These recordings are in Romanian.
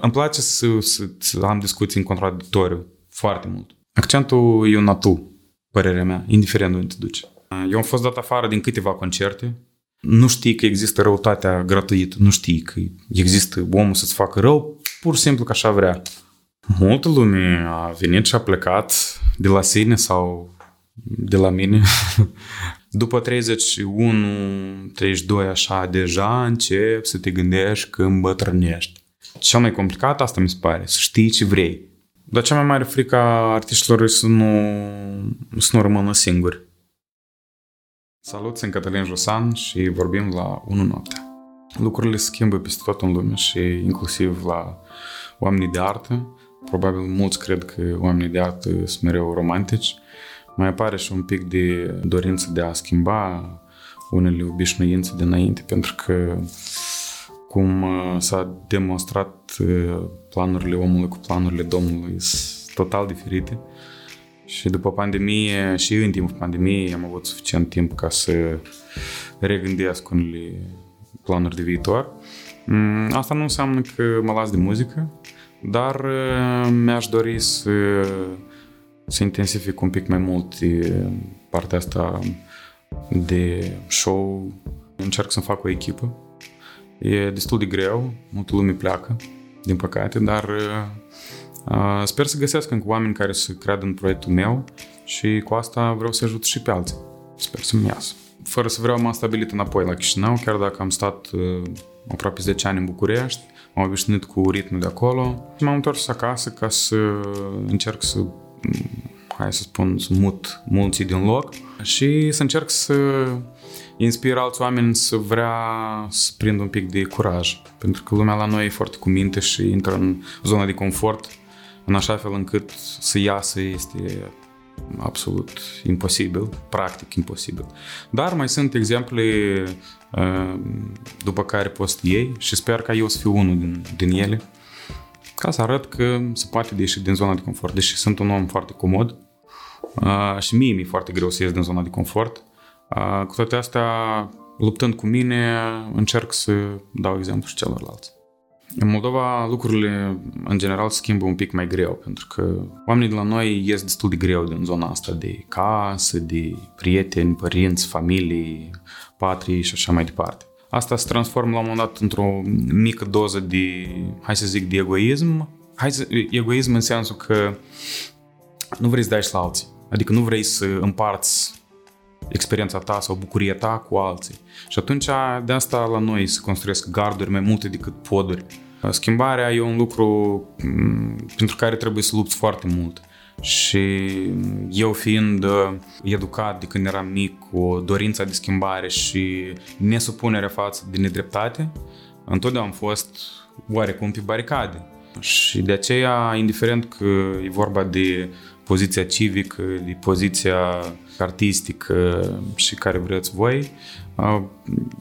îmi place să, să, să am discuții în contradictoriu foarte mult. Accentul e un atu, părerea mea, indiferent unde te duci. Eu am fost dat afară din câteva concerte. Nu știi că există răutatea gratuită, nu știi că există omul să-ți facă rău, pur și simplu că așa vrea. Multă lume a venit și a plecat de la sine sau de la mine. După 31, 32, așa, deja încep să te gândești că îmbătrânești. Cel mai complicat asta mi se pare, să știi ce vrei. Dar cea mai mare frică a artiștilor e să nu, să nu rămână singuri. Salut, sunt Cătălin Josan și vorbim la 1 noapte. Lucrurile se schimbă peste tot în lume și inclusiv la oamenii de artă. Probabil mulți cred că oamenii de artă sunt mereu romantici. Mai apare și un pic de dorință de a schimba unele obișnuințe dinainte, pentru că cum uh, s-a demonstrat uh, planurile omului cu planurile Domnului sunt total diferite. Și după pandemie și în timpul pandemiei am avut suficient timp ca să regândesc unele planuri de viitor. Mm, asta nu înseamnă că mă las de muzică, dar uh, mi-aș dori să, să intensific un pic mai mult partea asta de show. Încerc să fac o echipă E destul de greu, multă lume pleacă, din păcate, dar uh, sper să găsesc încă oameni care să creadă în proiectul meu și cu asta vreau să ajut și pe alții. Sper să-mi iasă. Fără să vreau m-am stabilit înapoi la Chișinău, chiar dacă am stat uh, aproape 10 ani în București, am obișnuit cu ritmul de acolo și m-am întors acasă ca să încerc să hai să spun, să mut mulții din loc și să încerc să inspir alți oameni să vrea să prind un pic de curaj. Pentru că lumea la noi e foarte cu minte și intră în zona de confort în așa fel încât să iasă este absolut imposibil, practic imposibil. Dar mai sunt exemple uh, după care poți iei și sper ca eu să fiu unul din, din ele ca să arăt că se poate ieși din zona de confort. Deși sunt un om foarte comod uh, și mie mi-e foarte greu să ies din zona de confort, cu toate astea, luptând cu mine, încerc să dau exemplu și celorlalți. În Moldova lucrurile în general se schimbă un pic mai greu, pentru că oamenii de la noi ies destul de greu din zona asta de casă, de prieteni, părinți, familii, patrii și așa mai departe. Asta se transformă la un moment dat într-o mică doză de, hai să zic, de egoism. Hai să, egoism în sensul că nu vrei să dai și la alții. Adică nu vrei să împarți experiența ta sau bucuria ta cu alții. Și atunci de asta la noi se construiesc garduri mai multe decât poduri. Schimbarea e un lucru mm, pentru care trebuie să lupți foarte mult. Și eu fiind uh, educat de când eram mic cu dorința de schimbare și nesupunerea față de nedreptate, întotdeauna am fost oarecum pe baricade. Și de aceea, indiferent că e vorba de poziția civică, de poziția artistică și care vreți voi,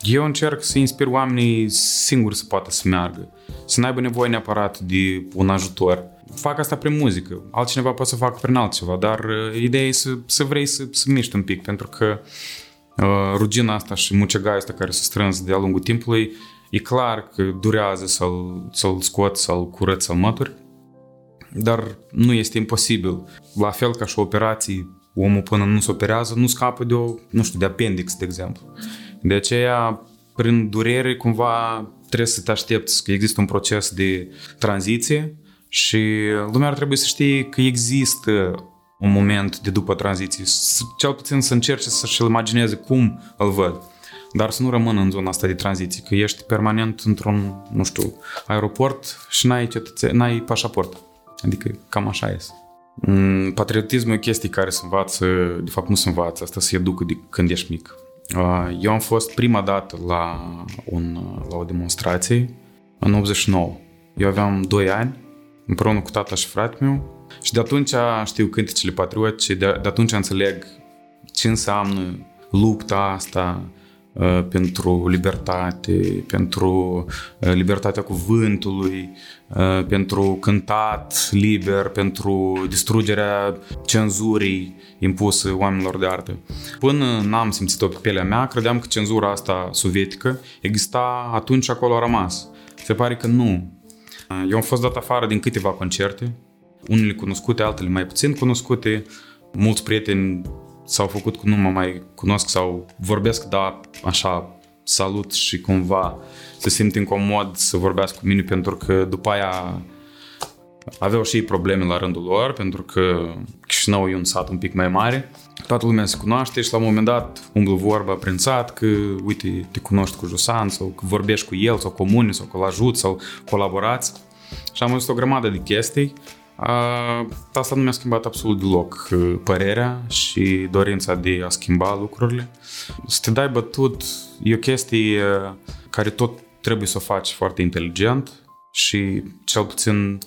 eu încerc să inspir oamenii singuri să poată să meargă, să n-aibă nevoie neapărat de un ajutor. Fac asta prin muzică, altcineva poate să facă prin altceva, dar ideea e să, să vrei să, să miști un pic, pentru că uh, rugina asta și mucegaia asta care se strâns de-a lungul timpului, e clar că durează să-l, să-l scot, să-l curăț, să-l mături, dar nu este imposibil. La fel ca și operații omul până nu se operează, nu scapă de o, nu știu, de appendix, de exemplu. De aceea, prin durere, cumva trebuie să te aștepți că există un proces de tranziție și lumea ar trebui să știe că există un moment de după tranziție, cel puțin să încerce să-și imagineze cum îl văd dar să nu rămână în zona asta de tranziție, că ești permanent într-un, nu știu, aeroport și n-ai, cetățe- n-ai pașaport. Adică cam așa este. Mm, patriotismul e o chestie care se învață, de fapt nu se învață, asta se educă de când ești mic. Uh, eu am fost prima dată la, un, la o demonstrație în 89. Eu aveam 2 ani, împreună cu tata și fratele meu și de atunci știu cântecele patriotice, de, de atunci înțeleg ce înseamnă lupta asta, Uh, pentru libertate, pentru uh, libertatea cuvântului, uh, pentru cântat liber, pentru distrugerea cenzurii impusă oamenilor de artă. Până n-am simțit-o pe pielea mea, credeam că cenzura asta sovietică exista atunci acolo a rămas. Se pare că nu. Eu am fost dat afară din câteva concerte, unele cunoscute, altele mai puțin cunoscute. Mulți prieteni s-au făcut cu nu mă mai cunosc sau vorbesc, dar așa salut și cumva se simt incomod să vorbească cu mine pentru că după aia aveau și ei probleme la rândul lor pentru că Chișinău e un sat un pic mai mare. Toată lumea se cunoaște și la un moment dat umblă vorba prin sat că uite te cunoști cu Josan sau că vorbești cu el sau comuni sau că l ajut sau colaborați. Și am văzut o grămadă de chestii Asta nu mi-a schimbat absolut deloc părerea și dorința de a schimba lucrurile. Să te dai bătut e o chestie care tot trebuie să o faci foarte inteligent și cel puțin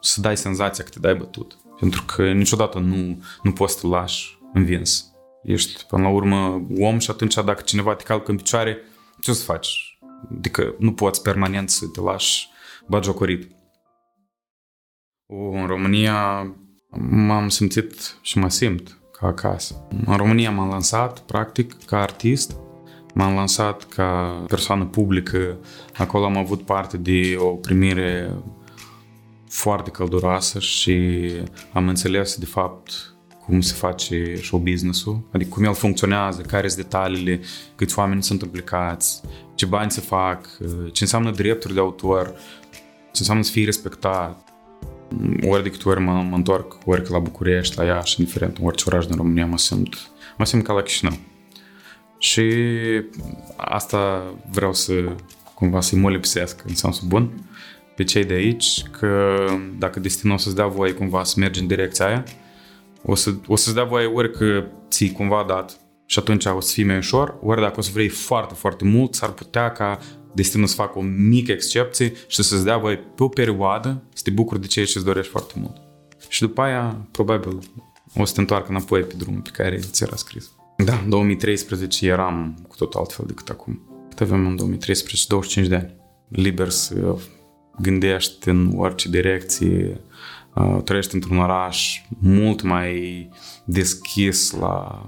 să dai senzația că te dai bătut. Pentru că niciodată nu, nu poți să te lași învins. Ești, până la urmă, om și atunci dacă cineva te calcă în picioare, ce o să faci? Adică nu poți permanent să te lași bagiocorit. În România m-am simțit și mă simt ca acasă. În România m-am lansat, practic, ca artist. M-am lansat ca persoană publică. Acolo am avut parte de o primire foarte călduroasă și am înțeles, de fapt, cum se face show business-ul, adică cum el funcționează, care sunt detaliile, câți oameni sunt implicați, ce bani se fac, ce înseamnă drepturi de autor, ce înseamnă să fii respectat, ori de câte ori mă, mă întorc, ori la București, la Iași, indiferent, în orice oraș din România, mă simt, mă simt ca la Chișinău. Și asta vreau să cumva să-i molipsesc în sensul bun pe cei de aici, că dacă destinul o să-ți dea voie cumva să mergi în direcția aia, o, să, o să-ți dea voie ori că ți cumva dat și atunci o să fie mai ușor, ori dacă o să vrei foarte, foarte mult, s-ar putea ca destinul să facă o mică excepție și să-ți dea voi pe o perioadă să te bucuri de ceea ce îți dorești foarte mult. Și după aia, probabil, o să te întoarcă înapoi pe drumul pe care ți era scris. Da, în 2013 eram cu totul altfel decât acum. Cât avem în 2013? 25 de ani. Liber să gândești în orice direcție, uh, trăiești într-un oraș mult mai deschis la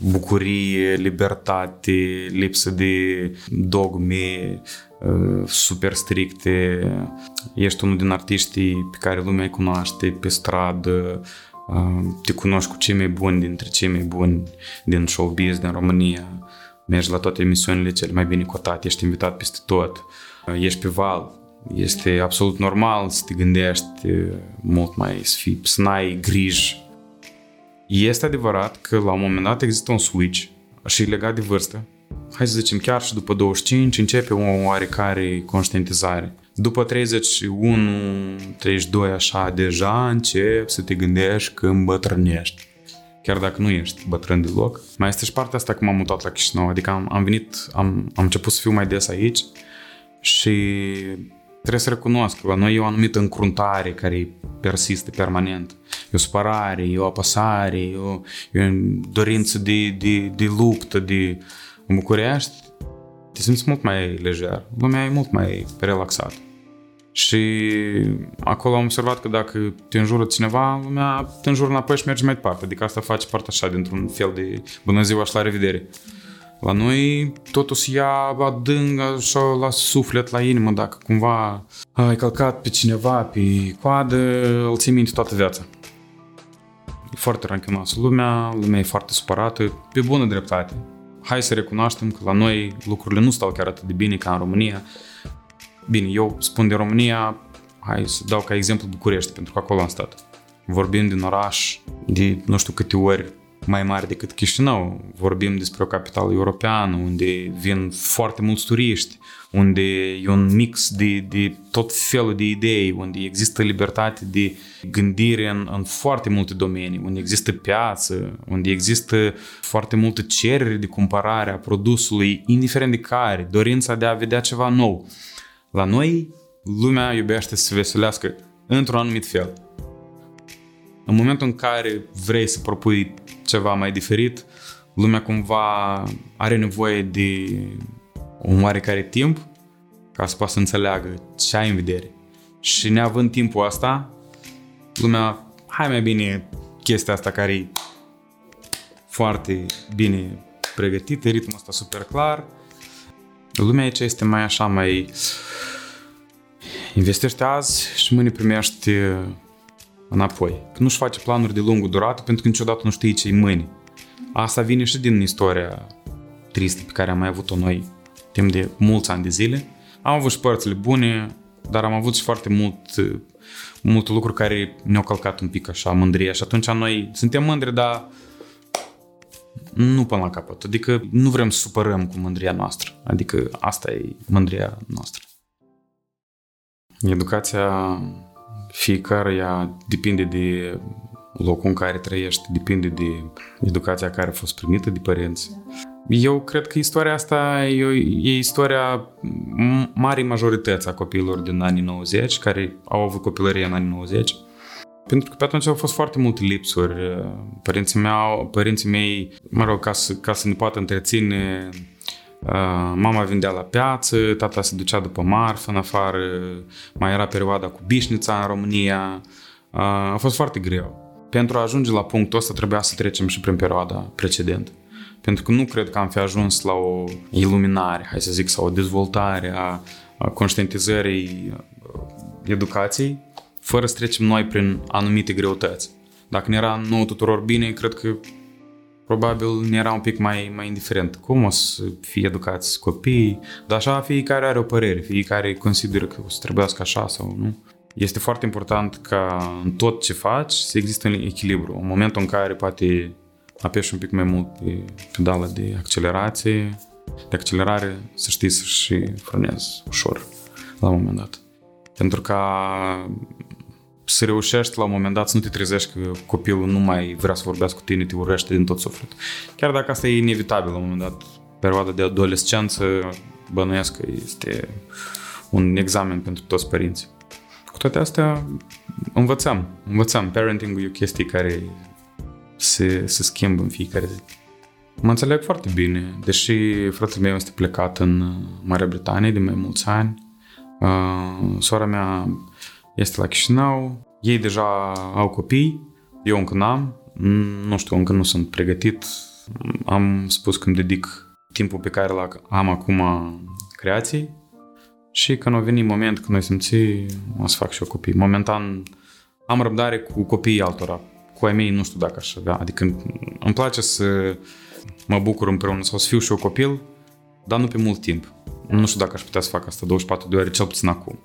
bucurie, libertate, lipsă de dogme uh, super stricte. Ești unul din artiștii pe care lumea îi cunoaște pe stradă, uh, te cunoști cu cei mai buni dintre cei mai buni din showbiz din România, mergi la toate emisiunile cele mai bine cotate, ești invitat peste tot, uh, ești pe val, este absolut normal să te gândești mult mai, să, fii, să n-ai griji este adevărat că la un moment dat există un switch și legat de vârstă. Hai să zicem, chiar și după 25 începe o oarecare conștientizare. După 31, 32, așa, deja încep să te gândești că îmbătrânești. Chiar dacă nu ești bătrân deloc. Mai este și partea asta că m-am mutat la Chișinău, adică am, am venit, am, am început să fiu mai des aici și Trebuie să recunosc că la noi e o anumită încruntare care persistă permanent. E o supărare, e o apăsare, e o, e o dorință de, de, de luptă, de... În București te simți mult mai lejer, lumea e mult mai relaxată. Și acolo am observat că dacă te înjură cineva, lumea te înjură înapoi și merge mai departe. Adică asta face parte așa, dintr-un fel de bună ziua și la revedere. La noi totul se ia adânc așa la suflet, la inimă, dacă cumva ai călcat pe cineva pe coadă, îl ții minte toată viața. E foarte ranchionoasă lumea, lumea e foarte supărată, pe bună dreptate. Hai să recunoaștem că la noi lucrurile nu stau chiar atât de bine ca în România. Bine, eu spun de România, hai să dau ca exemplu București, pentru că acolo am stat. Vorbim din oraș de nu știu câte ori mai mare decât Chișinău. Vorbim despre o capitală europeană unde vin foarte mulți turiști, unde e un mix de, de tot felul de idei, unde există libertate de gândire în, în foarte multe domenii, unde există piață, unde există foarte multe cereri de cumpărare a produsului, indiferent de care, dorința de a vedea ceva nou. La noi, lumea iubește să se veselească într-un anumit fel. În momentul în care vrei să propui ceva mai diferit, lumea cumva are nevoie de un oarecare timp ca să poată să înțeleagă ce ai în vedere. Și neavând timpul asta, lumea, hai mai bine chestia asta care e foarte bine pregătită, ritmul ăsta super clar. Lumea aici este mai așa, mai investește azi și mâine primești înapoi. Nu-și face planuri de lungă durată pentru că niciodată nu știi ce-i mâine. Asta vine și din istoria tristă pe care am mai avut-o noi timp de mulți ani de zile. Am avut și părțile bune, dar am avut și foarte mult, multe lucruri care ne-au călcat un pic așa mândria și atunci noi suntem mândri, dar nu până la capăt. Adică nu vrem să supărăm cu mândria noastră. Adică asta e mândria noastră. Educația fiecare depinde de locul în care trăiești, depinde de educația care a fost primită de părinți. Eu cred că istoria asta e, e istoria marii majorități a copiilor din anii 90, care au avut copilărie în anii 90. Pentru că pe atunci au fost foarte multe lipsuri. Părinții mei, părinții mei mă rog, ca să, ca să ne poată întreține, mama vindea la piață, tata se ducea după marfă în afară, mai era perioada cu bișnița în România. A fost foarte greu. Pentru a ajunge la punctul ăsta trebuia să trecem și prin perioada precedentă. Pentru că nu cred că am fi ajuns la o iluminare, hai să zic, sau o dezvoltare a, a conștientizării educației, fără să trecem noi prin anumite greutăți. Dacă ne era nouă tuturor bine, cred că probabil ne era un pic mai, mai indiferent. Cum o să fie educați copiii, dar așa fiecare are o părere, fiecare consideră că o să trebuiască așa sau nu. Este foarte important ca în tot ce faci să există un echilibru. În momentul în care poate apeși un pic mai mult pe pedala de accelerație, de accelerare, să știi să și frânezi ușor la un moment dat. Pentru ca să reușești la un moment dat să nu te trezești că copilul nu mai vrea să vorbească cu tine, te urăște din tot sufletul. Chiar dacă asta e inevitabil la un moment dat, perioada de adolescență, bănuiesc că este un examen pentru toți părinții. Cu toate astea, învățăm. Învățăm. Parenting e o chestie care se, se schimbă în fiecare zi. Mă înțeleg foarte bine, deși fratele meu este plecat în Marea Britanie de mai mulți ani. Uh, sora mea este la Chișinău, ei deja au copii, eu încă n-am, nu știu, încă nu sunt pregătit. Am spus că îmi dedic timpul pe care l am acum creației și când a venit moment când noi simți, o să fac și eu copii. Momentan am răbdare cu copiii altora. Cu ai mei nu știu dacă aș avea. Adică îmi place să mă bucur împreună sau să fiu și eu copil, dar nu pe mult timp. Nu știu dacă aș putea să fac asta 24 de ore, cel puțin acum.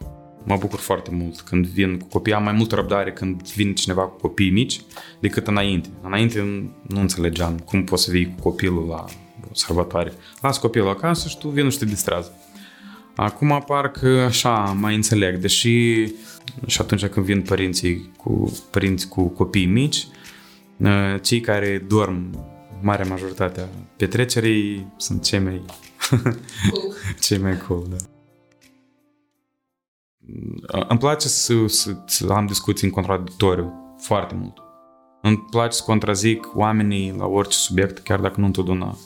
Mă bucur foarte mult când vin cu copii. Am mai multă răbdare când vine cineva cu copii mici decât înainte. Înainte nu înțelegeam cum poți să vii cu copilul la sărbătoare. Las copilul acasă și tu vin și te distrează. Acum parcă așa mai înțeleg, deși și atunci când vin părinții cu, părinți cu copii mici, ă, cei care dorm marea majoritate a petrecerii sunt cei mai cool. cei mai cool, da. Îmi place să, să, să am discuții în contradictoriu foarte mult. Îmi place să contrazic oamenii la orice subiect, chiar dacă nu întotdeauna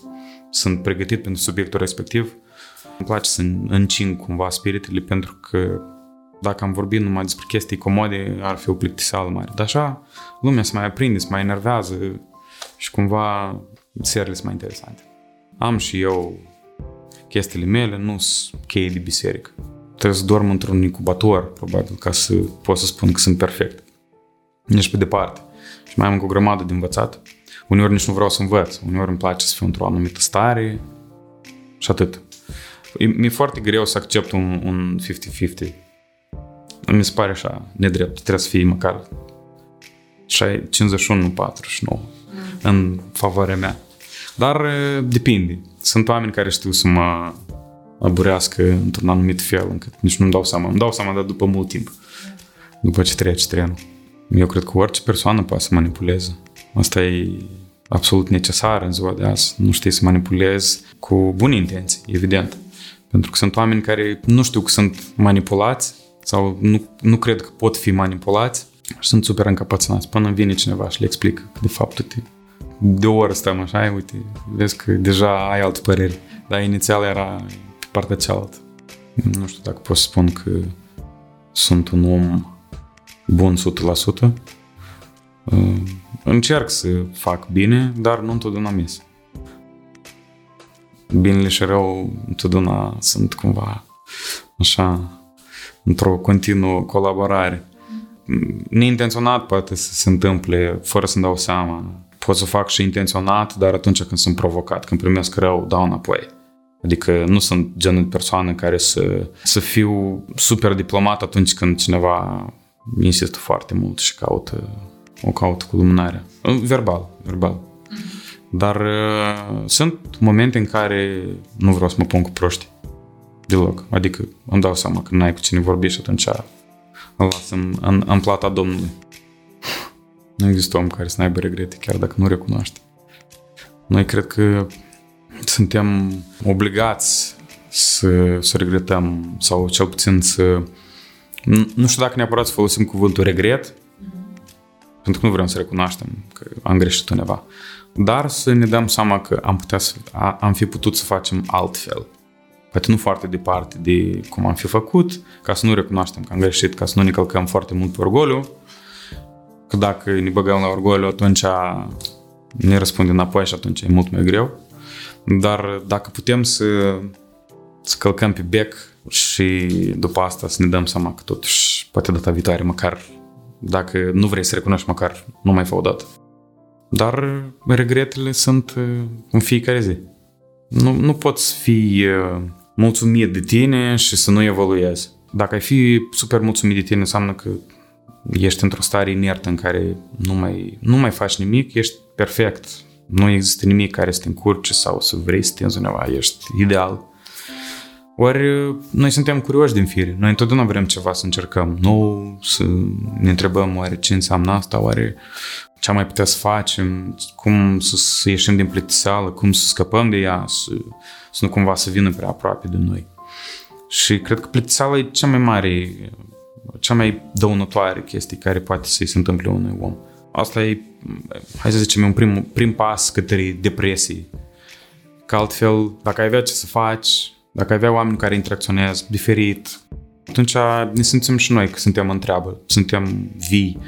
sunt pregătit pentru subiectul respectiv. Îmi place să încing cumva spiritele pentru că dacă am vorbit numai despre chestii comode, ar fi o plictiseală mare. Dar așa, lumea se mai aprinde, se mai enervează și cumva serile sunt mai interesante. Am și eu chestiile mele, nu sunt cheie de biserică. Trebuie să dorm într-un incubator, probabil, ca să pot să spun că sunt perfect. Nici pe departe. Și mai am o grămadă de învățat. Uneori nici nu vreau să învăț. Uneori îmi place să fiu într-o anumită stare și atât. Mi-e foarte greu să accept un, un 50-50. Mi se pare așa nedrept. Trebuie să fie măcar 51, 49 mm. în favoarea mea. Dar depinde. Sunt oameni care știu să mă aburească într-un anumit fel, încât nici nu-mi dau seama. Îmi dau seama, dar după mult timp. După ce trece trenul. Eu cred că orice persoană poate să manipuleze. Asta e absolut necesar în ziua de azi. Nu știi să manipulezi cu bune intenții, evident. Pentru că sunt oameni care nu știu că sunt manipulați sau nu, nu cred că pot fi manipulați și sunt super încăpățânați până vine cineva și le explică că de fapt uite, de o oră stăm așa, uite, vezi că deja ai altă părere. Dar inițial era pe partea cealaltă. Nu știu dacă pot să spun că sunt un om bun 100%. Uh, încerc să fac bine, dar nu întotdeauna mis binele și rău întotdeauna sunt cumva așa într-o continuă colaborare. Neintenționat poate să se întâmple, fără să-mi dau seama. Pot să fac și intenționat, dar atunci când sunt provocat, când primesc rău, dau înapoi. Adică nu sunt genul de persoană care să, să fiu super diplomat atunci când cineva insistă foarte mult și caută, o caută cu lumânarea. Verbal, verbal. Dar uh, sunt momente în care nu vreau să mă pun cu proști. Deloc. Adică îmi dau seama că n-ai cu cine vorbi și atunci îl las în, în, în plata Domnului. Nu există om care să n-aibă regrete, chiar dacă nu recunoaște. Noi cred că suntem obligați să, să regretăm sau cel puțin să... Nu știu dacă neapărat să folosim cuvântul regret, pentru că nu vrem să recunoaștem că am greșit undeva, dar să ne dăm seama că am, putea să, am fi putut să facem altfel. Poate nu foarte departe de cum am fi făcut, ca să nu recunoaștem că am greșit, ca să nu ne călcăm foarte mult pe orgoliu, că dacă ne băgăm la orgoliu, atunci ne răspunde înapoi și atunci e mult mai greu. Dar dacă putem să, să călcăm pe bec și după asta să ne dăm seama că totuși poate data viitoare, măcar dacă nu vrei să recunoști, măcar nu mai fă o dată. Dar regretele sunt uh, în fiecare zi. Nu, nu poți fi uh, mulțumit de tine și să nu evoluezi. Dacă ai fi super mulțumit de tine, înseamnă că ești într-o stare inertă în care nu mai, nu mai faci nimic, ești perfect, nu există nimic care să te încurce sau să vrei să te undeva, ești ideal. Ori noi suntem curioși din fire, noi întotdeauna vrem ceva să încercăm, nu să ne întrebăm oare ce înseamnă asta, oare ce am mai putea să facem, cum să, să ieșim din plictiseală, cum să scăpăm de ea, să, să nu cumva să vină prea aproape de noi. Și cred că plictiseala e cea mai mare, cea mai dăunătoare chestie care poate să-i se întâmple unui om. Asta e, hai să zicem, un prim, prim pas către depresie. Că altfel, dacă ai avea ce să faci, dacă ai avea oameni care interacționează diferit, atunci ne simțim și noi că suntem în treabă, suntem vii.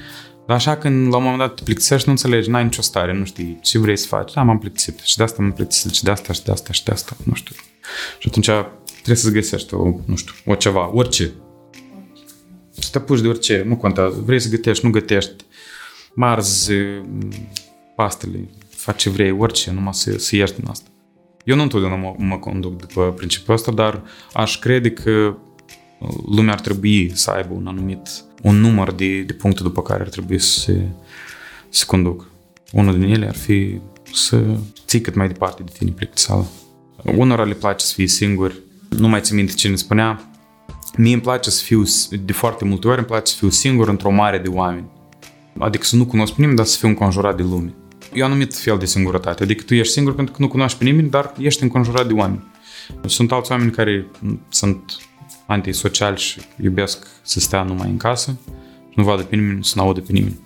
Dar așa când la un moment dat te plictisești, nu înțelegi, n-ai nicio stare, nu știi ce vrei să faci. Da, m-am plictisit și de asta m-am plictisit și de asta și de asta și de asta, nu știu. Și atunci trebuie să-ți găsești o, nu știu, o ceva, orice. Să te apuci de orice, nu contează. Vrei să gătești, nu gătești. Marzi, pastele, faci ce vrei, orice, numai să, să ieși din asta. Eu nu întotdeauna mă, mă conduc după principiul ăsta, dar aș crede că lumea ar trebui să aibă un anumit, un număr de, de puncte după care ar trebui să se, se conduc. Unul din ele ar fi să ții cât mai departe de tine plictisală. Unora le place să fie singuri. Nu mai țin minte cine spunea. Mie îmi place să fiu, de foarte multe ori îmi place să fiu singur într-o mare de oameni. Adică să nu cunosc pe nimeni, dar să fiu înconjurat de lume. E un anumit fel de singurătate. Adică tu ești singur pentru că nu cunoști pe nimeni, dar ești înconjurat de oameni. Sunt alți oameni care sunt antisociali și iubesc să stea numai în casă, să nu vadă pe nimeni, să nu audă pe nimeni.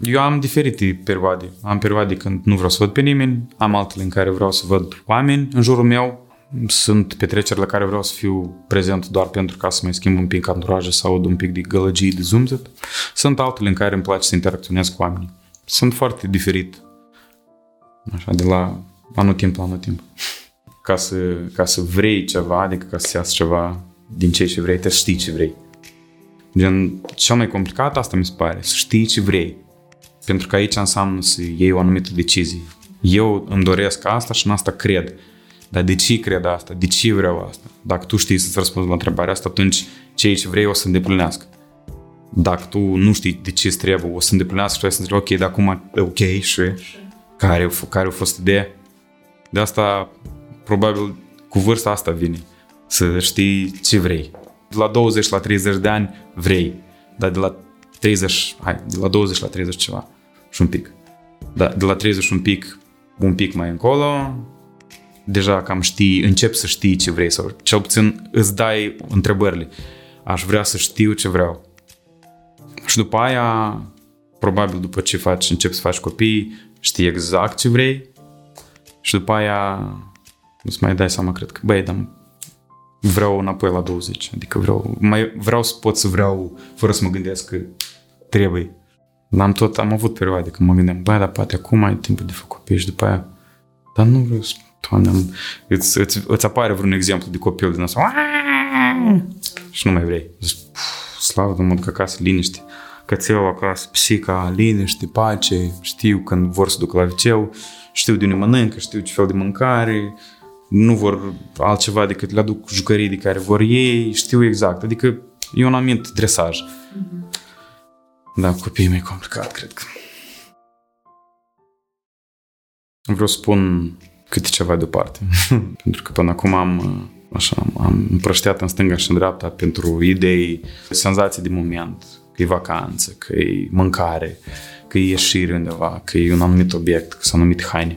Eu am diferite perioade. Am perioade când nu vreau să văd pe nimeni, am altele în care vreau să văd oameni în jurul meu, sunt petreceri la care vreau să fiu prezent doar pentru ca să mai schimb un pic anturajul sau aud un pic de gălăgie, de zumzet. Sunt altele în care îmi place să interacționez cu oamenii. Sunt foarte diferit. Așa, de la anotimp la anotimp. Ca să, ca să vrei ceva, adică ca să iasă ceva din ce ce vrei, trebuie să știi ce vrei. Gen, cel mai complicat asta mi se pare, să știi ce vrei. Pentru că aici înseamnă să iei o anumită decizie. Eu îmi doresc asta și în asta cred. Dar de ce cred asta? De ce vreau asta? Dacă tu știi să-ți răspunzi la întrebarea asta, atunci ce ce vrei o să îndeplinească. Dacă tu nu știi de ce îți trebuie, o să îndeplinească și ai să întrebi, ok, dar acum, ok, și care, care a fost ideea? De asta, probabil, cu vârsta asta vine să știi ce vrei. De la 20 la 30 de ani vrei, dar de la 30, hai, de la 20 la 30 ceva și un pic. Da, de la 30 și un pic, un pic mai încolo, deja cam știi, încep să știi ce vrei sau cel puțin îți dai întrebările. Aș vrea să știu ce vreau. Și după aia, probabil după ce faci, începi să faci copii, știi exact ce vrei și după aia îți mai dai seama, cred că, băi, dar vreau înapoi la 20. Adică vreau, mai, vreau să pot să vreau fără să mă gândesc că trebuie. Am tot, am avut perioade când mă gândeam, băi, dar poate acum ai timpul de făcut copii și după aia, dar nu vreau să, doamne, am, îți, îți, îți apare vreun exemplu de copil din asta, și nu mai vrei. Zici, slavă Domnului că acasă, liniște. Cățelul acasă, psica, liniște, pace, știu când vor să ducă la liceu, știu de unde mănâncă, știu ce fel de mâncare, nu vor altceva decât le aduc jucării de care vor ei, știu exact. Adică e un anumit dresaj. Mm-hmm. Da, copiii mai complicat, cred că. Vreau să spun câte ceva deoparte. pentru că până acum am, așa, am împrășteat în stânga și în dreapta pentru idei, senzații de moment, că e vacanță, că e mâncare, că e ieșire undeva, că e un anumit obiect, că sunt anumite haine.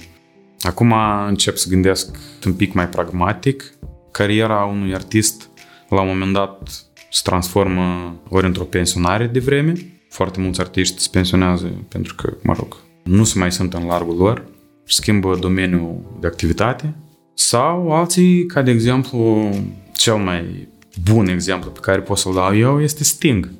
Acum încep să gândesc un pic mai pragmatic. Cariera unui artist la un moment dat se transformă ori într-o pensionare de vreme. Foarte mulți artiști se pensionează pentru că, mă rog, nu se mai sunt în largul lor și schimbă domeniul de activitate. Sau alții, ca de exemplu, cel mai bun exemplu pe care pot să-l dau eu este Sting.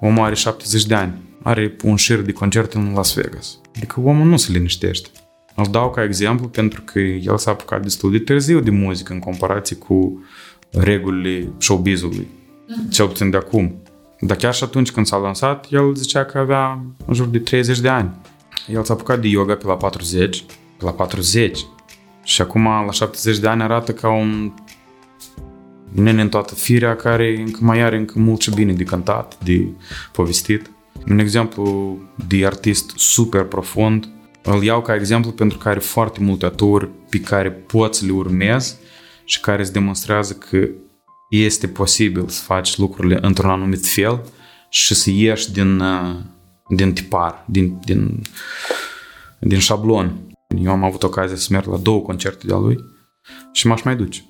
Omul are 70 de ani, are un șir de concerte în Las Vegas. Adică omul nu se liniștește. Îl dau ca exemplu pentru că el s-a apucat destul de târziu de muzică în comparație cu regulile showbizului. Mhm. Cel puțin de acum. Dar chiar și atunci când s-a lansat, el zicea că avea în jur de 30 de ani. El s-a apucat de yoga pe la 40, pe la 40. Și acum, la 70 de ani, arată ca un nene în toată firea care încă mai are încă mult ce bine de cântat, de povestit. Un exemplu de artist super profund, îl iau ca exemplu pentru că are foarte multe aturi pe care poți să le urmezi și care îți demonstrează că este posibil să faci lucrurile într-un anumit fel și să ieși din, uh, din tipar, din, din, din șablon. Eu am avut ocazia să merg la două concerte de-a lui și m-aș mai duce.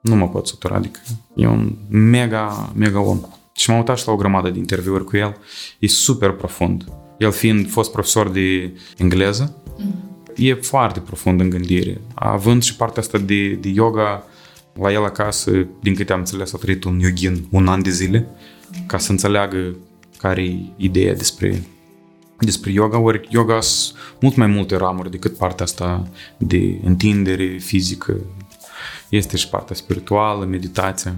Nu mă pot sătura, adică e un mega, mega om. Și m-am uitat și la o grămadă de interviuri cu el. E super profund. El fiind fost profesor de engleză, mm-hmm. e foarte profund în gândire. Având și partea asta de, de yoga, la el acasă, din câte am înțeles, a trăit un yogin un an de zile, ca să înțeleagă care e ideea despre, despre yoga, ori yoga sunt mult mai multe ramuri decât partea asta de întindere fizică. Este și partea spirituală, meditația.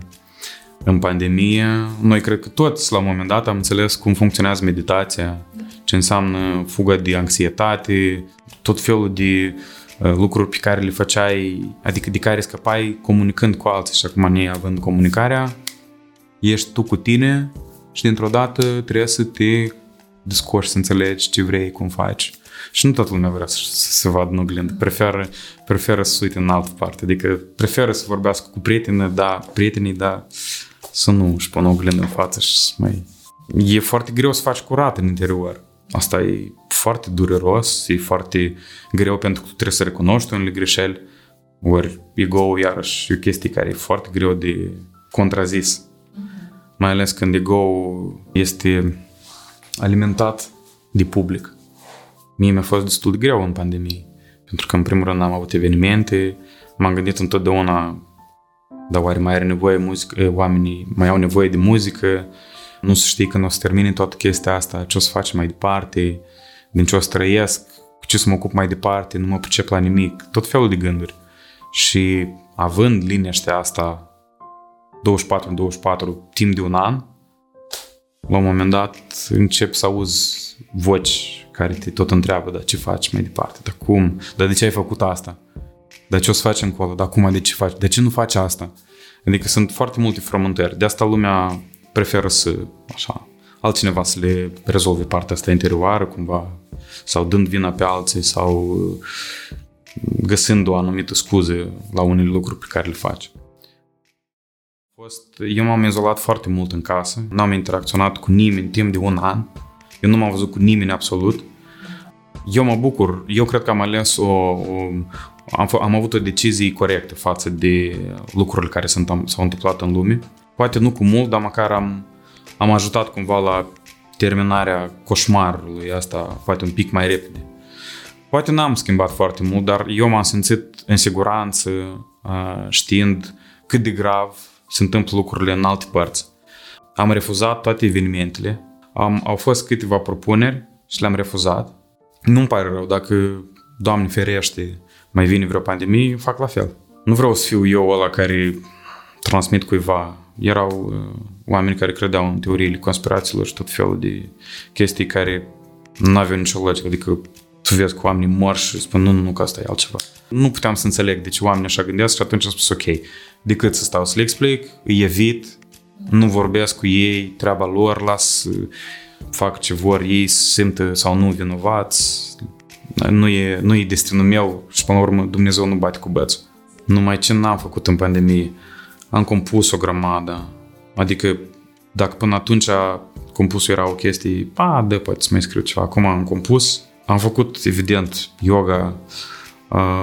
În pandemie, noi cred că toți la un moment dat am înțeles cum funcționează meditația, ce înseamnă fuga de anxietate, tot felul de uh, lucruri pe care le făceai, adică de care scăpai comunicând cu alții și acum având comunicarea, ești tu cu tine și dintr-o dată trebuie să te discorzi, să înțelegi ce vrei, cum faci. Și nu toată lumea vrea să, să se vadă în oglindă. Preferă, preferă să uite în altă parte. Adică preferă să vorbească cu prieteni, da, prietenii, da, să nu își pună oglindă în față și să mai... E foarte greu să faci curat în interior. Asta e foarte dureros, e foarte greu pentru că tu trebuie să recunoști unele greșeli, ori ego iarăși e o chestie care e foarte greu de contrazis. Mai ales când ego este alimentat de public. Mie mi-a fost destul de greu în pandemie, pentru că în primul rând am avut evenimente, m-am gândit întotdeauna dar oare mai are nevoie muzică, oamenii mai au nevoie de muzică, nu se știe când o să termine toată chestia asta, ce o să facem mai departe, din ce o să trăiesc, cu ce să mă ocup mai departe, nu mă pricep la nimic, tot felul de gânduri. Și având liniștea asta 24-24 timp de un an, la un moment dat încep să auzi voci care te tot întreabă, dar ce faci mai departe, dar cum, dar de ce ai făcut asta, dar ce o să facem acolo, dar acum de ce faci, de ce nu faci asta? Adică sunt foarte multe frământări, de asta lumea preferă să, așa, altcineva să le rezolve partea asta interioară cumva, sau dând vina pe alții, sau găsind o anumită scuze la unele lucruri pe care le faci. Fost, eu m-am izolat foarte mult în casă, n-am interacționat cu nimeni timp de un an, eu nu m-am văzut cu nimeni absolut. Eu mă bucur, eu cred că am ales o, o am, am avut o decizie corectă față de lucrurile care s-au întâmplat în lume. Poate nu cu mult, dar măcar am, am ajutat cumva la terminarea coșmarului asta, poate un pic mai repede. Poate n-am schimbat foarte mult, dar eu m-am simțit în siguranță știind cât de grav se întâmplă lucrurile în alte părți. Am refuzat toate evenimentele, am, au fost câteva propuneri și le-am refuzat. Nu-mi pare rău, dacă, Doamne ferește, mai vine vreo pandemie, fac la fel. Nu vreau să fiu eu ăla care transmit cuiva erau uh, oameni care credeau în teoriile conspirațiilor și tot felul de chestii care nu aveau nicio logică. Adică tu vezi că oamenii mor și spun nu, nu, nu, că asta e altceva. Nu puteam să înțeleg de ce oamenii așa gândesc și atunci am spus ok, decât să stau să le explic, îi evit, nu vorbesc cu ei, treaba lor, las fac ce vor ei, se simtă sau nu vinovați, nu e, nu e destinul meu și până la urmă Dumnezeu nu bate cu bățul. Numai ce n-am făcut în pandemie, am compus o grămadă, adică dacă până atunci compusul era o chestie, a, da, poate să mai scriu ceva, acum am compus, am făcut, evident, yoga,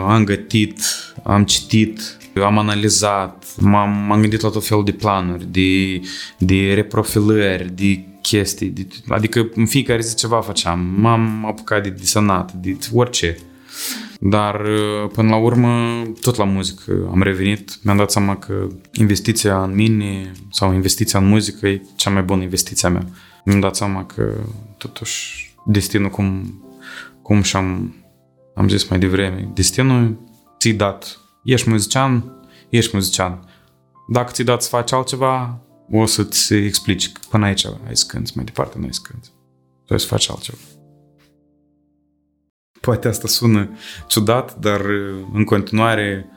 am gătit, am citit, am analizat, m-am, m-am gândit la tot felul de planuri, de, de reprofilări, de chestii, de, adică în fiecare zi ceva făceam. M-am apucat de desenat, de orice. Dar până la urmă, tot la muzică am revenit, mi-am dat seama că investiția în mine sau investiția în muzică e cea mai bună investiția mea. Mi-am dat seama că totuși destinul cum, cum și-am am zis mai devreme, destinul ți-i dat. Ești muzician, ești muzician. Dacă ți-i dat să faci altceva, o să-ți explici că până aici ai să cânti, mai departe nu ai să cânti. Tu ai să faci altceva. Poate asta sună ciudat, dar în continuare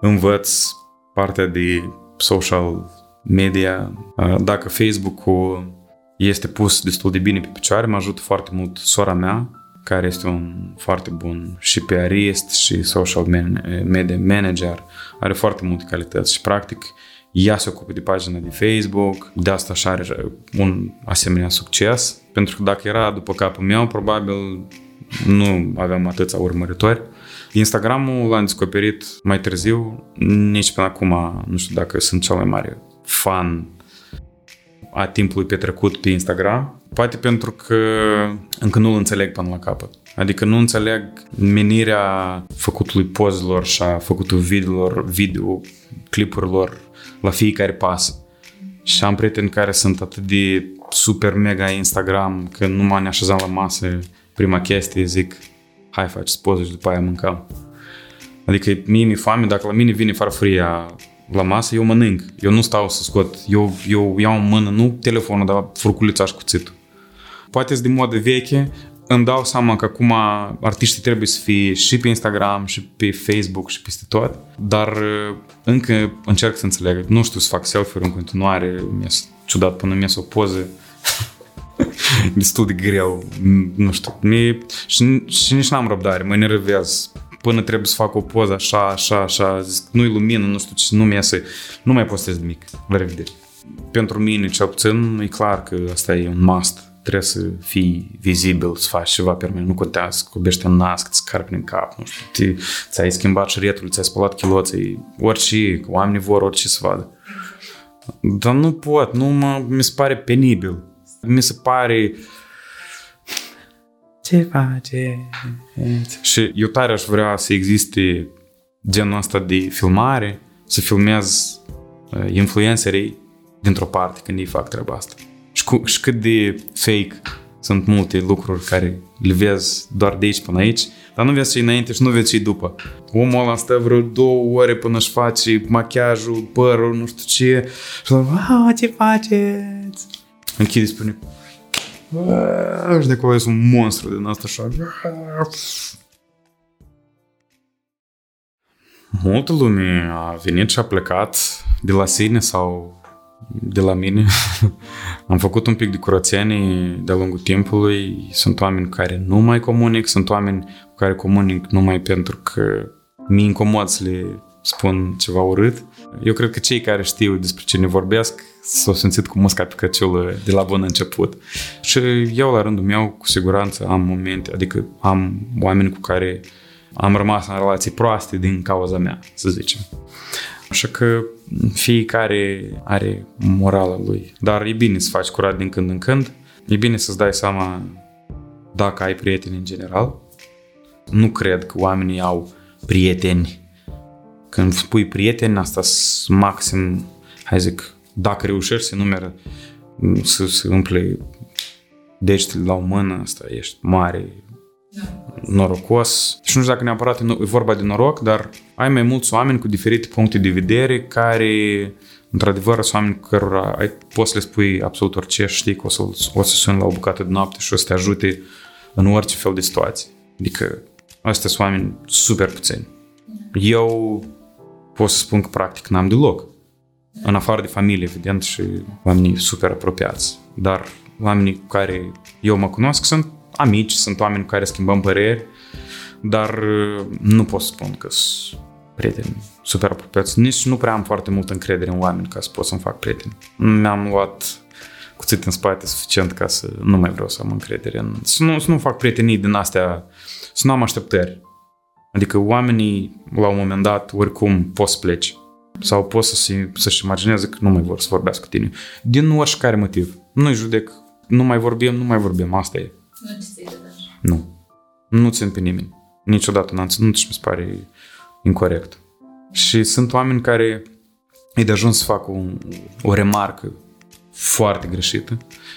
învăț partea de social media. Dacă Facebook-ul este pus destul de bine pe picioare, mă ajută foarte mult sora mea, care este un foarte bun și PRist și social media manager, are foarte multe calități și practic ea se ocupă de pagina de Facebook, de asta și are un asemenea succes, pentru că dacă era după capul meu, probabil nu aveam atâția urmăritori. Instagramul l-am descoperit mai târziu, nici până acum nu știu dacă sunt cel mai mare fan a timpului petrecut pe Instagram, poate pentru că încă nu-l înțeleg până la capăt. Adică nu înțeleg menirea făcutului pozelor și a făcutul videolor, video, clipurilor la fiecare pas. Și am prieteni care sunt atât de super mega Instagram că nu mă ne așezam la masă prima chestie zic hai faci poze și după aia mâncăm. Adică mie mi-e foame, dacă la mine vine farfuria la masă, eu mănânc. Eu nu stau să scot. Eu, eu iau în mână, nu telefonul, dar furculița și cuțitul. Poate de modă veche, îmi dau seama că acum artiștii trebuie să fie și pe Instagram, și pe Facebook, și peste tot, dar uh, încă încerc să înțeleg. Nu știu să fac selfie în continuare, mi-e ciudat până mi o poză. destul de greu, nu știu. Mie, și, și nici n-am răbdare, mă enervez până trebuie să fac o poză așa, așa, așa, zic, nu-i lumină, nu știu ce, nu mi iasă, nu mai postez nimic. La revedere. Pentru mine, cel puțin, e clar că asta e un must. Trebuie să fii vizibil, să faci ceva permanent. Nu contează că bește în nas, că ți scarpi în cap, nu știu. ți-ai schimbat șiretul, ți-ai spălat chiloții, orice, oamenii vor orice să vadă. Dar nu pot, nu mă, mi se pare penibil. Mi se pare ce faceți? Și eu tare aș vrea să existe genul ăsta de filmare, să filmez uh, influencerii dintr-o parte când ei fac treaba asta. Și, cu, și cât de fake sunt multe lucruri care le vezi doar de aici până aici, dar nu vezi ce înainte și nu vezi ce după. Omul ăla stă vreo două ore până își face machiajul, părul, nu știu ce, și la ce faceți? Închide, spune, și de acolo un monstru din asta așa. Multă lume a venit și a plecat de la sine sau de la mine. Am făcut un pic de curățenie de-a lungul timpului. Sunt oameni cu care nu mai comunic, sunt oameni cu care comunic numai pentru că mi incomod să le spun ceva urât. Eu cred că cei care știu despre ce ne vorbesc s-au simțit cu musca pe căciulă de la bun început. Și eu, la rândul meu, cu siguranță am momente, adică am oameni cu care am rămas în relații proaste din cauza mea, să zicem. Așa că fiecare are morala lui. Dar e bine să faci curat din când în când. E bine să-ți dai seama dacă ai prieteni în general. Nu cred că oamenii au prieteni. Când spui prieteni, asta maxim, hai zic, dacă reușești să numeră, să, să umple degetele la o mână, asta ești mare norocos. Și nu știu dacă neapărat e vorba de noroc, dar ai mai mulți oameni cu diferite puncte de vedere care, într-adevăr, sunt oameni cărora ai, poți să le spui absolut orice și știi că o să, o să suni la o bucată de noapte și o să te ajute în orice fel de situație. Adică, astea sunt oameni super puțini. Eu pot să spun că practic n-am deloc. În afară de familie, evident, și oamenii super apropiați. Dar oamenii cu care eu mă cunosc sunt amici, sunt oameni cu care schimbăm păreri, dar uh, nu pot spun că sunt prieteni super apropiați. Nici nu prea am foarte multă încredere în oameni ca să pot să-mi fac prieteni. Mi-am luat cuțit în spate suficient ca să nu mai vreau să am încredere în... Să nu, să nu fac prietenii din astea, să nu am așteptări. Adică oamenii, la un moment dat, oricum poți să pleci. Sau poți să să-și imagineze că nu mai vor să vorbească cu tine. Din oricare motiv. Nu-i judec, nu mai vorbim, nu mai vorbim, asta e. Nu ți Nu. Nu țin pe nimeni. Niciodată n-am ținut și mi se pare incorrect. Și sunt oameni care e de ajuns să fac o, o remarcă foarte greșită,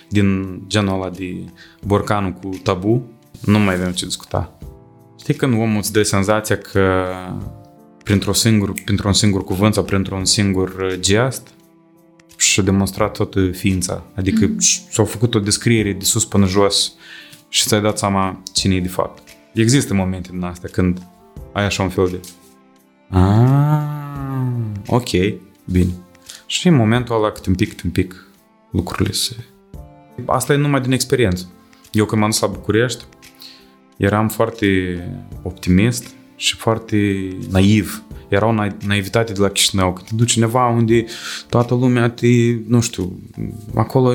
din genul ăla de borcanul cu tabu, nu mai avem ce discuta. Știi când omul îți dă senzația că printr-un singur, printr-un singur cuvânt sau printr-un singur gest și-a demonstrat toată ființa. Adică mm-hmm. s-a făcut o descriere de sus până jos și ți-ai dat seama cine e de fapt. Există momente din astea când ai așa un fel de Ah, ok, bine. Și în momentul ăla câte un pic, câte un pic lucrurile se... Asta e numai din experiență. Eu când m-am dus la București, eram foarte optimist și foarte naiv. Era o naivitate de la Chișinău, că te duci undeva unde toată lumea te, nu știu, acolo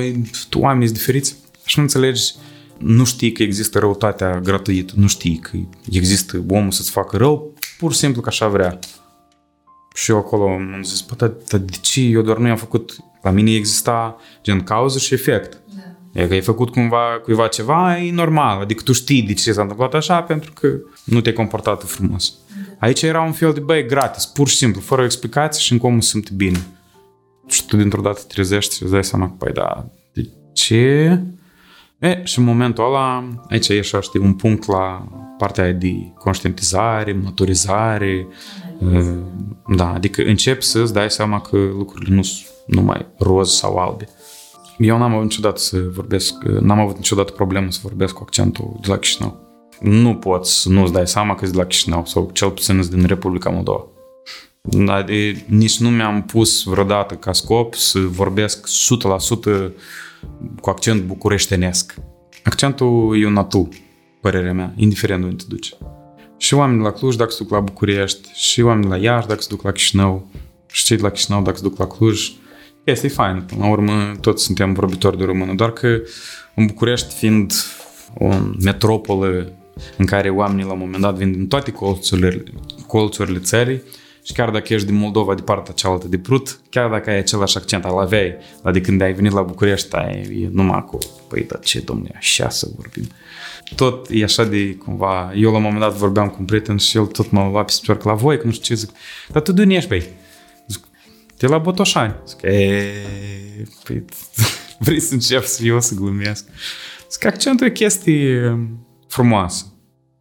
tu oamenii sunt diferiți și nu înțelegi nu știi că există răutatea gratuită, nu știi că există omul să-ți facă rău, pur și simplu că așa vrea. Și eu acolo am zis, bă, dar, dar de ce? Eu doar nu i-am făcut, la mine exista gen cauză și efect. Da. E că ai făcut cumva cuiva ceva, e normal. Adică tu știi de ce s-a întâmplat așa pentru că nu te-ai comportat frumos. Da. Aici era un fel de băi gratis, pur și simplu, fără o explicație și în cum se simte bine. Și tu dintr-o dată trezești și îți dai seama că, păi da, de ce? E, și în momentul ăla, aici e așa, știi, un punct la partea de conștientizare, maturizare, da, adică încep să-ți dai seama că lucrurile nu sunt numai roz sau albe. Eu n-am avut niciodată să vorbesc, n-am avut niciodată problemă să vorbesc cu accentul de la Chișinău. Nu poți să nu-ți dai seama că e de la Chișinău sau cel puțin din Republica Moldova. Da, de, nici nu mi-am pus vreodată ca scop să vorbesc 100% cu accent bucureștenesc. Accentul e un atu, părerea mea, indiferent unde te duci. Și oamenii la Cluj dacă se duc la București, și oamenii la Iași dacă se duc la Chișinău, și cei de la Chișinău dacă se duc la Cluj. Este fain, până la urmă toți suntem vorbitori de română, doar că în București fiind o metropolă în care oamenii la un moment dat vin din toate colțurile, colțurile țării, și chiar dacă ești din Moldova, de partea cealaltă de Prut, chiar dacă ai același accent, al aveai, la de când ai venit la București, ai e numai cu, păi, dar ce, domnule, așa să vorbim. Tot e așa de, cumva, eu la un moment dat vorbeam cu un prieten și el tot mă lua pe spioarcă la voi, că nu știu ce, zic, dar tu de unde ești, băi? Zic, de la Botoșani. Zic, e, păi, vrei să încep să eu să glumesc. Zic, accentul e chestie frumoasă.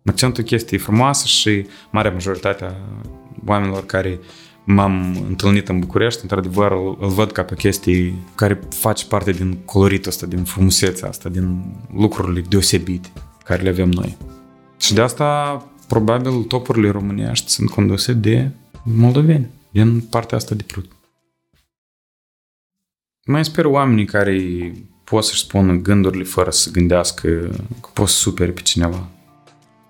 Accentul e chestie frumoasă și marea majoritatea oamenilor care m-am întâlnit în București, într-adevăr îl, îl văd ca pe chestii care face parte din coloritul ăsta, din frumusețea asta, din lucrurile deosebite care le avem noi. Și de asta, probabil, topurile românești sunt conduse de moldoveni, din partea asta de prut. Mai sper oamenii care pot să-și spună gândurile fără să gândească că pot să superi pe cineva.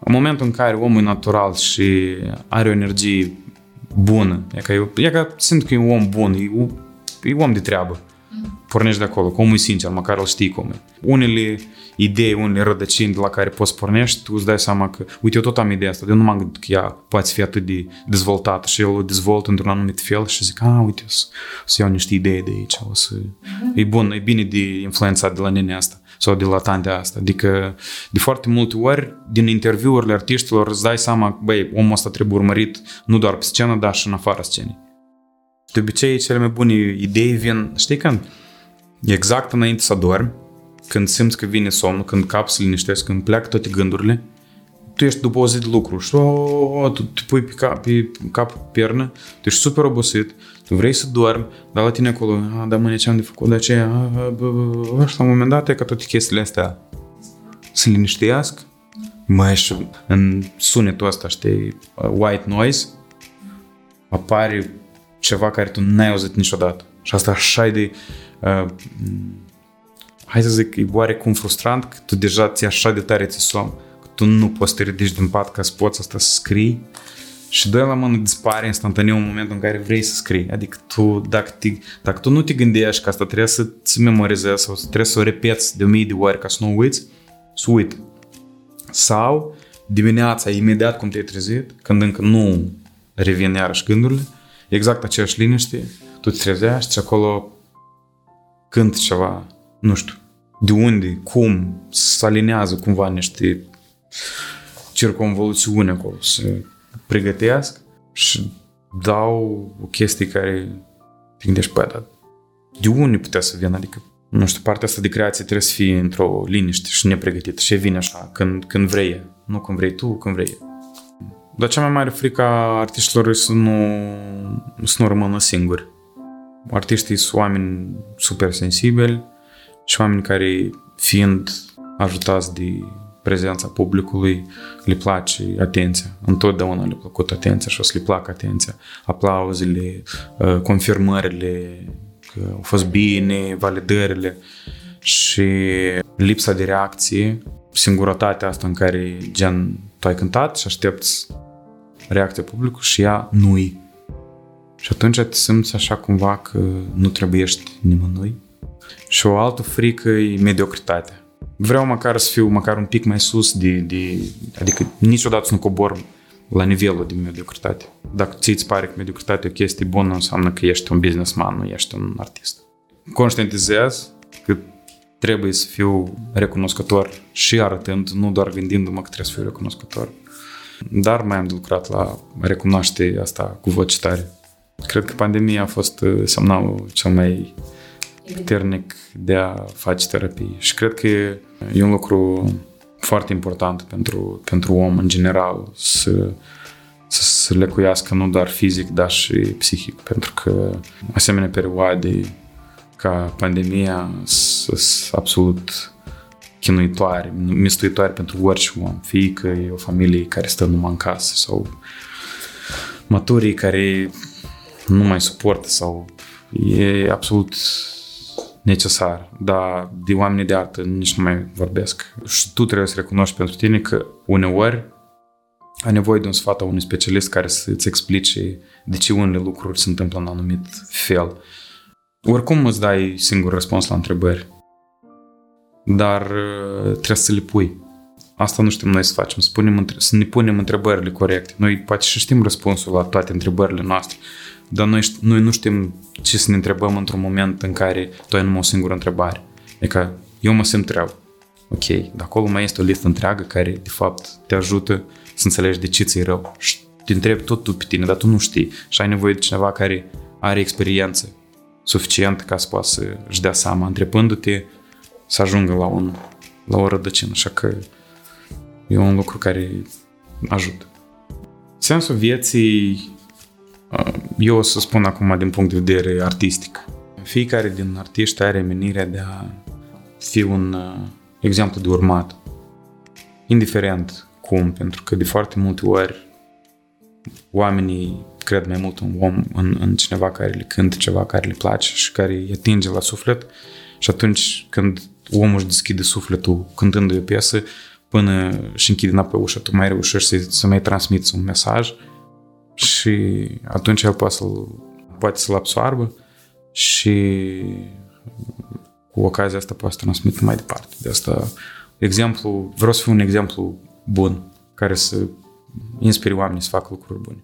În momentul în care omul e natural și are o energie bună, e că, eu, e că simt că e un om bun, e, e om de treabă. Pornești de acolo, că omul e sincer, măcar îl știi cum e. Unele idei, unele rădăcini de la care poți pornești, tu îți dai seama că, uite, eu tot am ideea asta, de nu m-am gândit că ea poate fi atât de dezvoltată și el o dezvoltă într-un anumit fel și zic, a, uite, o să, o să iau niște idei de aici, o să... Uh-huh. E bun, e bine de influența de la nenea asta sau de la tantea asta. Adică, de foarte multe ori, din interviurile artiștilor, îți dai seama, băi, omul ăsta trebuie urmărit nu doar pe scenă, dar și în afara scenei. De obicei, cele mai bune idei vin, știi când? Exact înainte să dormi, când simți că vine somnul, când capul se liniștește, când pleacă toate gândurile, tu ești după o zi de lucru și oh, oh, tu te pui pe cap, pe cap pe pernă, tu ești super obosit, tu vrei să dormi, dar la tine acolo, a, dar mâine ce am de făcut, de aceea, a, a, a, și la un moment dat e ca toate chestiile astea. Să liniștească, mai și în sunetul ăsta, știi, white noise, apare ceva care tu n-ai auzit niciodată. Și asta așa de, uh, hai să zic, e oarecum frustrant că tu deja ți așa de tare ți somn, că tu nu poți să te ridici din pat ca să poți asta să scrii și doi la mână dispare instantaneu în momentul în care vrei să scrii. Adică tu, dacă, te, dacă tu nu te gândești că asta trebuie să ți memorizezi sau trebuie să o repeți de o mii de ori ca să nu uiți, să uit. Sau dimineața, imediat cum te-ai trezit, când încă nu revin iarăși gândurile, exact aceeași liniște, tu te trezești și acolo când ceva, nu știu, de unde, cum, se alinează cumva niște circumvoluțiune acolo, să pregătesc și dau o chestie care te gândești, păi, dar de unde putea să vină? Adică, nu știu, partea asta de creație trebuie să fie într-o liniște și nepregătită și vine așa, când, când vrei. Nu când vrei tu, când vrei. Dar cea mai mare frică a artiștilor e să nu, să nu rămână singuri. Artiștii sunt oameni super sensibili și oameni care, fiind ajutați de prezența publicului, le place atenția. Întotdeauna le-a plăcut atenția și o să le placă atenția. Aplauzele, uh, confirmările, că au fost bine, validările și lipsa de reacție, singurătatea asta în care gen tu ai cântat și aștepți reacția publicului și ea nu-i. Și atunci te simți așa cumva că nu trebuiești nimănui. Și o altă frică e mediocritatea. Vreau măcar să fiu măcar un pic mai sus de, de adică niciodată să nu cobor la nivelul de mediocritate. Dacă ți îți pare că mediocritatea e o chestie bună, înseamnă că ești un businessman, nu ești un artist. Conștientizez că trebuie să fiu recunoscător și arătând, nu doar gândindu-mă că trebuie să fiu recunoscător. Dar mai am de lucrat la recunoaște asta cu voce tare. Cred că pandemia a fost uh, semnalul cel mai puternic de a face terapie. Și cred că e un lucru foarte important pentru, pentru om în general să, să se lecuiască nu doar fizic, dar și psihic. Pentru că asemenea perioade ca pandemia sunt absolut chinuitoare, mistuitoare pentru orice om. Fie că e o familie care stă numai în casă sau maturii care nu mai suportă sau e absolut necesar, dar de oameni de artă nici nu mai vorbesc. Și tu trebuie să recunoști pentru tine că uneori ai nevoie de un sfat a unui specialist care să îți explice de ce unele lucruri se întâmplă în anumit fel. Oricum îți dai singur răspuns la întrebări, dar uh, trebuie să le pui. Asta nu știm noi să facem, să, punem, să ne punem întrebările corecte. Noi poate și știm răspunsul la toate întrebările noastre, dar noi, noi nu știm ce să ne întrebăm într-un moment în care tu ai numai o singură întrebare. Adică eu mă simt rău. Ok, dar acolo mai este o listă întreagă care de fapt te ajută să înțelegi de ce ți-e rău. Și te întrebi tot tu pe tine, dar tu nu știi. Și ai nevoie de cineva care are experiență suficient ca să poată să-și dea seama, întrebându-te să ajungă la, un, la o rădăcină. Așa că e un lucru care ajută. Sensul vieții Uh, eu o să spun acum din punct de vedere artistic. Fiecare din artiști are menirea de a fi un uh, exemplu de urmat. Indiferent cum, pentru că de foarte multe ori oamenii cred mai mult în om, în, în cineva care le cântă ceva care le place și care îi atinge la suflet și atunci când omul își deschide sufletul cântând o piesă, până și închide înapoi ușa, tu mai reușești să, să mai transmiți un mesaj și atunci el poate să-l, poate să-l absoarbă și cu ocazia asta poate să transmită mai departe. De asta, exemplu, vreau să fiu un exemplu bun care să inspire oamenii să facă lucruri bune.